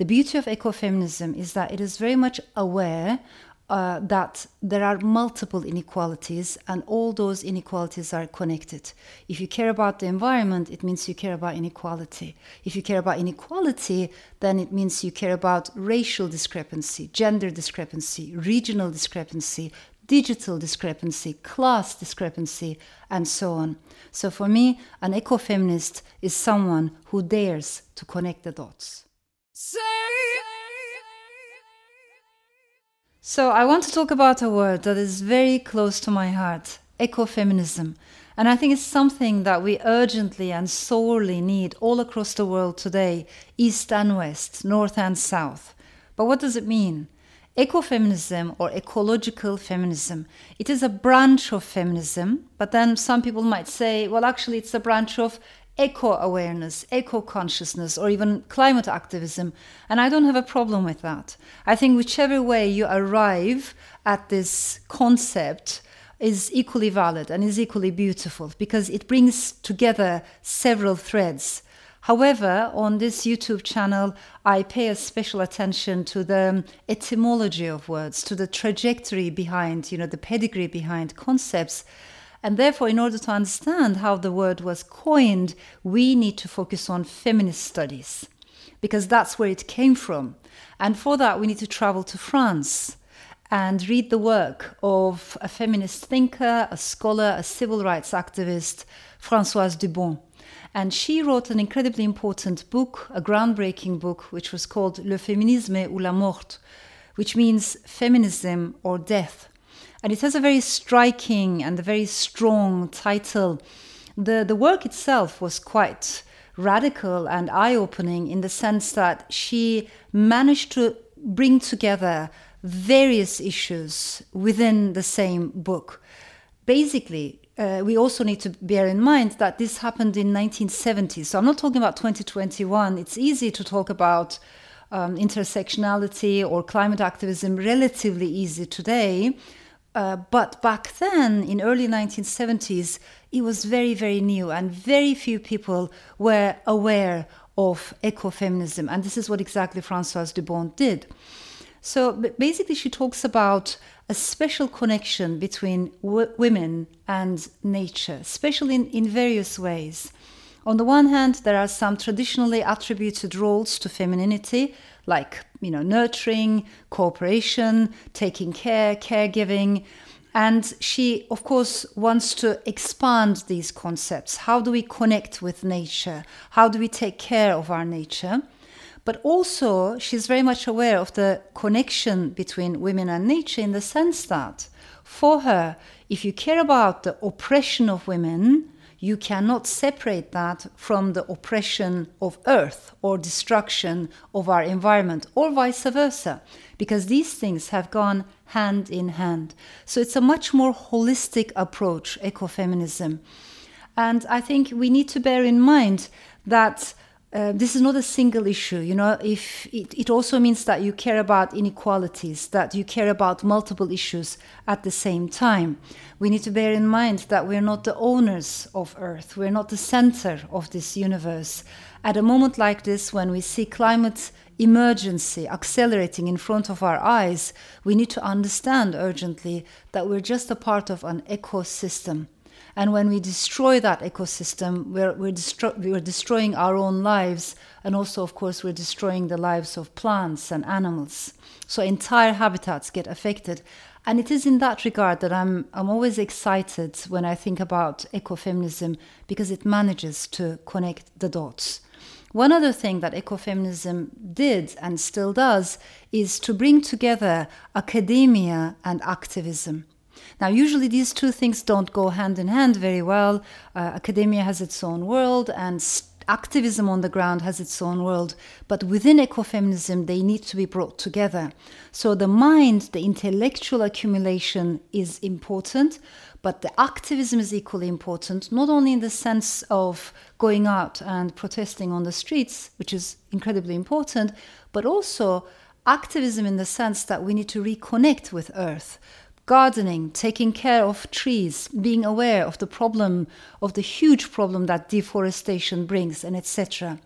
The beauty of ecofeminism is that it is very much aware uh, that there are multiple inequalities and all those inequalities are connected. If you care about the environment, it means you care about inequality. If you care about inequality, then it means you care about racial discrepancy, gender discrepancy, regional discrepancy, digital discrepancy, class discrepancy, and so on. So for me, an ecofeminist is someone who dares to connect the dots. So I want to talk about a word that is very close to my heart ecofeminism. And I think it's something that we urgently and sorely need all across the world today, east and west, north and south. But what does it mean? Ecofeminism or ecological feminism. It is a branch of feminism, but then some people might say, well, actually, it's a branch of eco awareness, eco consciousness, or even climate activism. And I don't have a problem with that. I think whichever way you arrive at this concept is equally valid and is equally beautiful because it brings together several threads. However, on this YouTube channel, I pay a special attention to the etymology of words, to the trajectory behind, you know, the pedigree behind concepts and therefore, in order to understand how the word was coined, we need to focus on feminist studies because that's where it came from. And for that, we need to travel to France and read the work of a feminist thinker, a scholar, a civil rights activist, Françoise d'Eaubonne. And she wrote an incredibly important book, a groundbreaking book, which was called Le Féminisme ou la Mort, which means feminism or death. And it has a very striking and a very strong title. The, the work itself was quite radical and eye opening in the sense that she managed to bring together various issues within the same book. Basically, uh, we also need to bear in mind that this happened in 1970. So I'm not talking about 2021. It's easy to talk about um, intersectionality or climate activism relatively easy today. Uh, but back then, in early 1970s, it was very, very new, and very few people were aware of ecofeminism. And this is what exactly Françoise d'Eaubonne did. So basically, she talks about a special connection between w- women and nature, especially in, in various ways. On the one hand, there are some traditionally attributed roles to femininity, like you know nurturing, cooperation, taking care, caregiving. And she, of course, wants to expand these concepts. How do we connect with nature? How do we take care of our nature? But also, she's very much aware of the connection between women and nature in the sense that, for her, if you care about the oppression of women, you cannot separate that from the oppression of earth or destruction of our environment or vice versa because these things have gone hand in hand. So it's a much more holistic approach ecofeminism. And i think we need to bear in mind that uh, this is not a single issue you know if it, it also means that you care about inequalities that you care about multiple issues at the same time. We need to bear in mind that we're not the owners of earth we're not the center of this universe. At a moment like this when we see climate emergency accelerating in front of our eyes we need to understand urgently that we're just a part of an ecosystem and when we destroy that ecosystem, we're, we're, destro- we're destroying our own lives. And also, of course, we're destroying the lives of plants and animals. So entire habitats get affected. And it is in that regard that I'm, I'm always excited when I think about ecofeminism because it manages to connect the dots. One other thing that ecofeminism did and still does is to bring together academia and activism. Now, usually these two things don't go hand in hand very well. Uh, academia has its own world, and activism on the ground has its own world, but within ecofeminism, they need to be brought together. So the mind, the intellectual accumulation is important, but the activism is equally important, not only in the sense of going out and protesting on the streets, which is incredibly important, but also activism in the sense that we need to reconnect with Earth gardening, taking care of trees, being aware of the problem, of the huge problem that deforestation brings, and etc.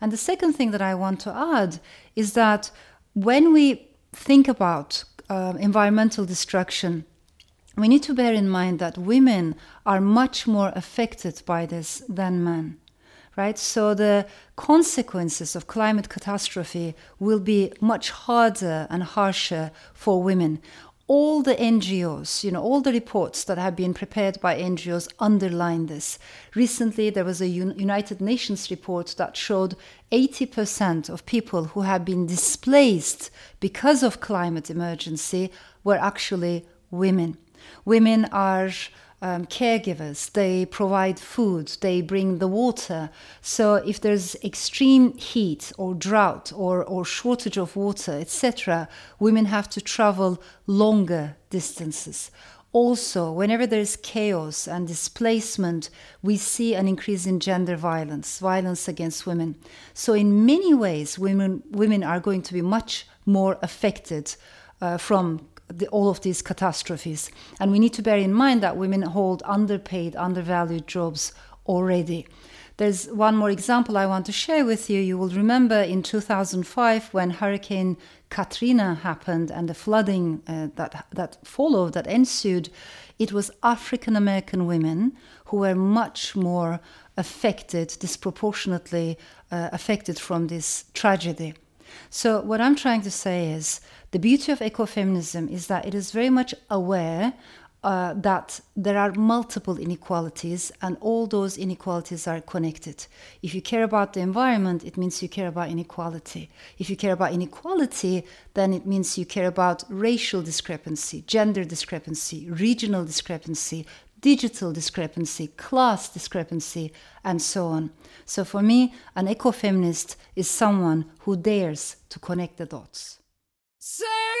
And the second thing that I want to add is that when we think about uh, environmental destruction, we need to bear in mind that women are much more affected by this than men. Right? So the consequences of climate catastrophe will be much harder and harsher for women all the NGOs, you know, all the reports that have been prepared by NGOs underline this. Recently, there was a United Nations report that showed 80% of people who have been displaced because of climate emergency were actually women. Women are um, caregivers, they provide food, they bring the water. So if there's extreme heat or drought or, or shortage of water, etc., women have to travel longer distances. Also, whenever there's chaos and displacement, we see an increase in gender violence, violence against women. So, in many ways, women, women are going to be much more affected uh, from the, all of these catastrophes. And we need to bear in mind that women hold underpaid, undervalued jobs already. There's one more example I want to share with you. You will remember in 2005 when Hurricane Katrina happened and the flooding uh, that, that followed, that ensued, it was African American women who were much more affected, disproportionately uh, affected from this tragedy. So, what I'm trying to say is the beauty of ecofeminism is that it is very much aware uh, that there are multiple inequalities and all those inequalities are connected. If you care about the environment, it means you care about inequality. If you care about inequality, then it means you care about racial discrepancy, gender discrepancy, regional discrepancy, digital discrepancy, class discrepancy, and so on. So for me, an ecofeminist is someone who dares to connect the dots. Say